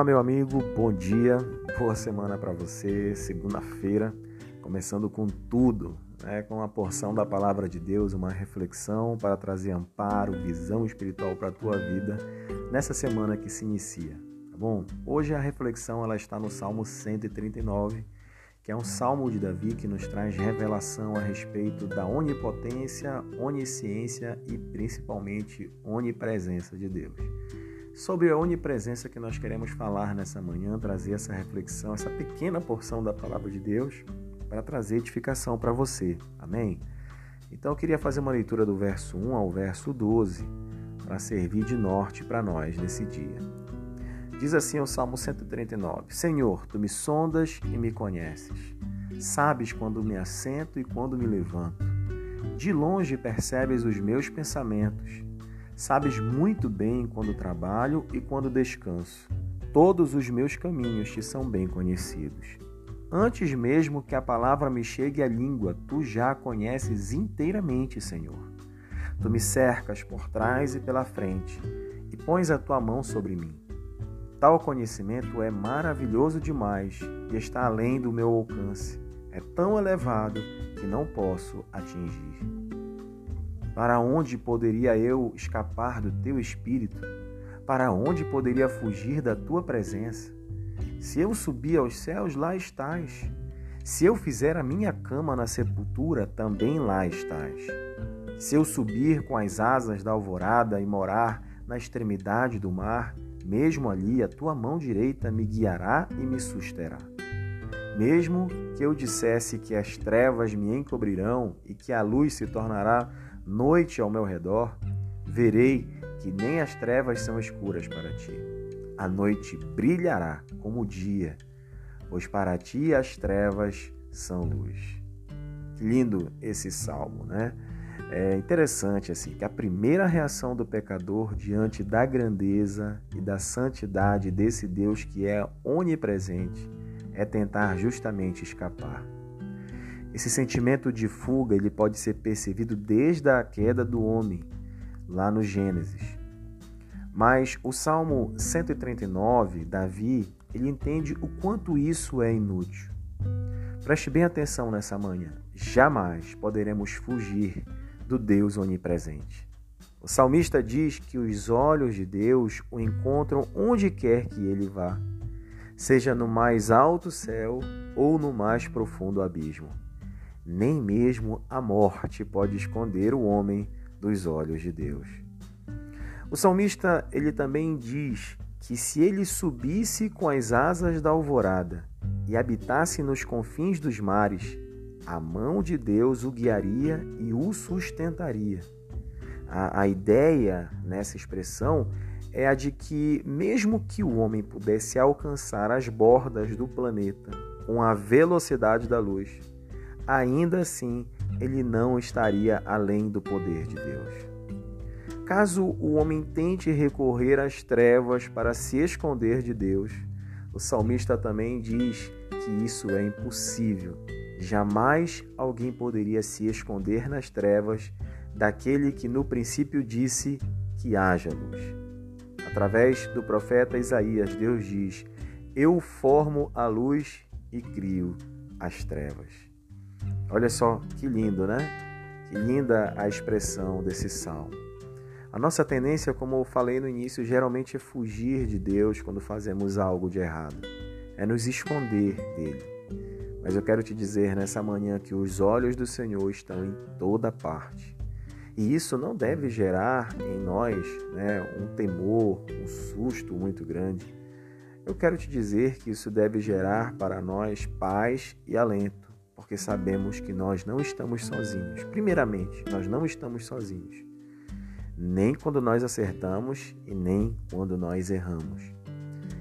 Olá, meu amigo, bom dia, boa semana para você. Segunda-feira, começando com tudo, né? com uma porção da palavra de Deus, uma reflexão para trazer amparo, visão espiritual para a tua vida nessa semana que se inicia, tá bom? Hoje a reflexão ela está no Salmo 139, que é um salmo de Davi que nos traz revelação a respeito da onipotência, onisciência e principalmente onipresença de Deus sobre a onipresença que nós queremos falar nessa manhã, trazer essa reflexão, essa pequena porção da palavra de Deus para trazer edificação para você. Amém? Então eu queria fazer uma leitura do verso 1 ao verso 12 para servir de norte para nós nesse dia. Diz assim o Salmo 139: Senhor, tu me sondas e me conheces. Sabes quando me assento e quando me levanto. De longe percebes os meus pensamentos Sabes muito bem quando trabalho e quando descanso. Todos os meus caminhos te são bem conhecidos. Antes mesmo que a palavra me chegue à língua, tu já a conheces inteiramente, Senhor. Tu me cercas por trás e pela frente e pões a tua mão sobre mim. Tal conhecimento é maravilhoso demais e está além do meu alcance. É tão elevado que não posso atingir. Para onde poderia eu escapar do teu espírito? Para onde poderia fugir da tua presença? Se eu subir aos céus, lá estás. Se eu fizer a minha cama na sepultura, também lá estás. Se eu subir com as asas da alvorada e morar na extremidade do mar, mesmo ali a tua mão direita me guiará e me susterá. Mesmo que eu dissesse que as trevas me encobrirão e que a luz se tornará noite ao meu redor, verei que nem as trevas são escuras para ti. A noite brilhará como o dia, pois para ti as trevas são luz. Que lindo esse salmo, né? É interessante assim que a primeira reação do pecador diante da grandeza e da santidade desse Deus que é onipresente é tentar justamente escapar. Esse sentimento de fuga ele pode ser percebido desde a queda do homem, lá no Gênesis. Mas o Salmo 139, Davi, ele entende o quanto isso é inútil. Preste bem atenção nessa manhã. Jamais poderemos fugir do Deus onipresente. O salmista diz que os olhos de Deus o encontram onde quer que ele vá, seja no mais alto céu ou no mais profundo abismo nem mesmo a morte pode esconder o homem dos olhos de Deus. O salmista ele também diz que se ele subisse com as asas da alvorada e habitasse nos confins dos mares, a mão de Deus o guiaria e o sustentaria. A, a ideia nessa expressão é a de que, mesmo que o homem pudesse alcançar as bordas do planeta com a velocidade da luz, ainda assim ele não estaria além do poder de Deus. Caso o homem tente recorrer às trevas para se esconder de Deus, o salmista também diz que isso é impossível. Jamais alguém poderia se esconder nas trevas daquele que no princípio disse que haja luz. Através do profeta Isaías, Deus diz: Eu formo a luz e crio as trevas. Olha só que lindo, né? Que linda a expressão desse salmo. A nossa tendência, como eu falei no início, geralmente é fugir de Deus quando fazemos algo de errado, é nos esconder dele. Mas eu quero te dizer nessa manhã que os olhos do Senhor estão em toda parte. E isso não deve gerar em nós né, um temor, um susto muito grande. Eu quero te dizer que isso deve gerar para nós paz e alento porque sabemos que nós não estamos sozinhos. Primeiramente, nós não estamos sozinhos, nem quando nós acertamos e nem quando nós erramos.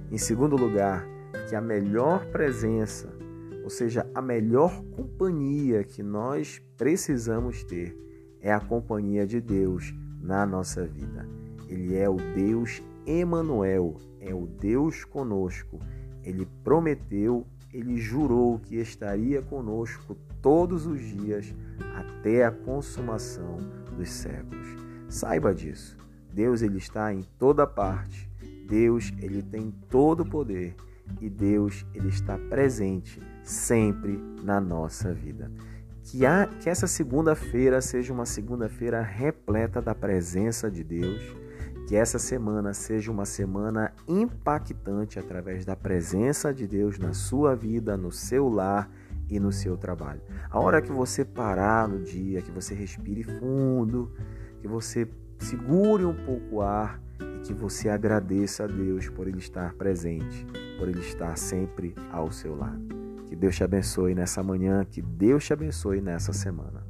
Em segundo lugar, que a melhor presença, ou seja, a melhor companhia que nós precisamos ter é a companhia de Deus na nossa vida. Ele é o Deus Emanuel, é o Deus conosco. Ele prometeu ele jurou que estaria conosco todos os dias até a consumação dos séculos. Saiba disso. Deus ele está em toda parte. Deus, ele tem todo o poder e Deus, ele está presente sempre na nossa vida. Que, a, que essa segunda-feira seja uma segunda-feira repleta da presença de Deus. Que essa semana seja uma semana impactante através da presença de Deus na sua vida, no seu lar e no seu trabalho. A hora que você parar no dia, que você respire fundo, que você segure um pouco o ar e que você agradeça a Deus por Ele estar presente, por Ele estar sempre ao seu lado. Que Deus te abençoe nessa manhã, que Deus te abençoe nessa semana.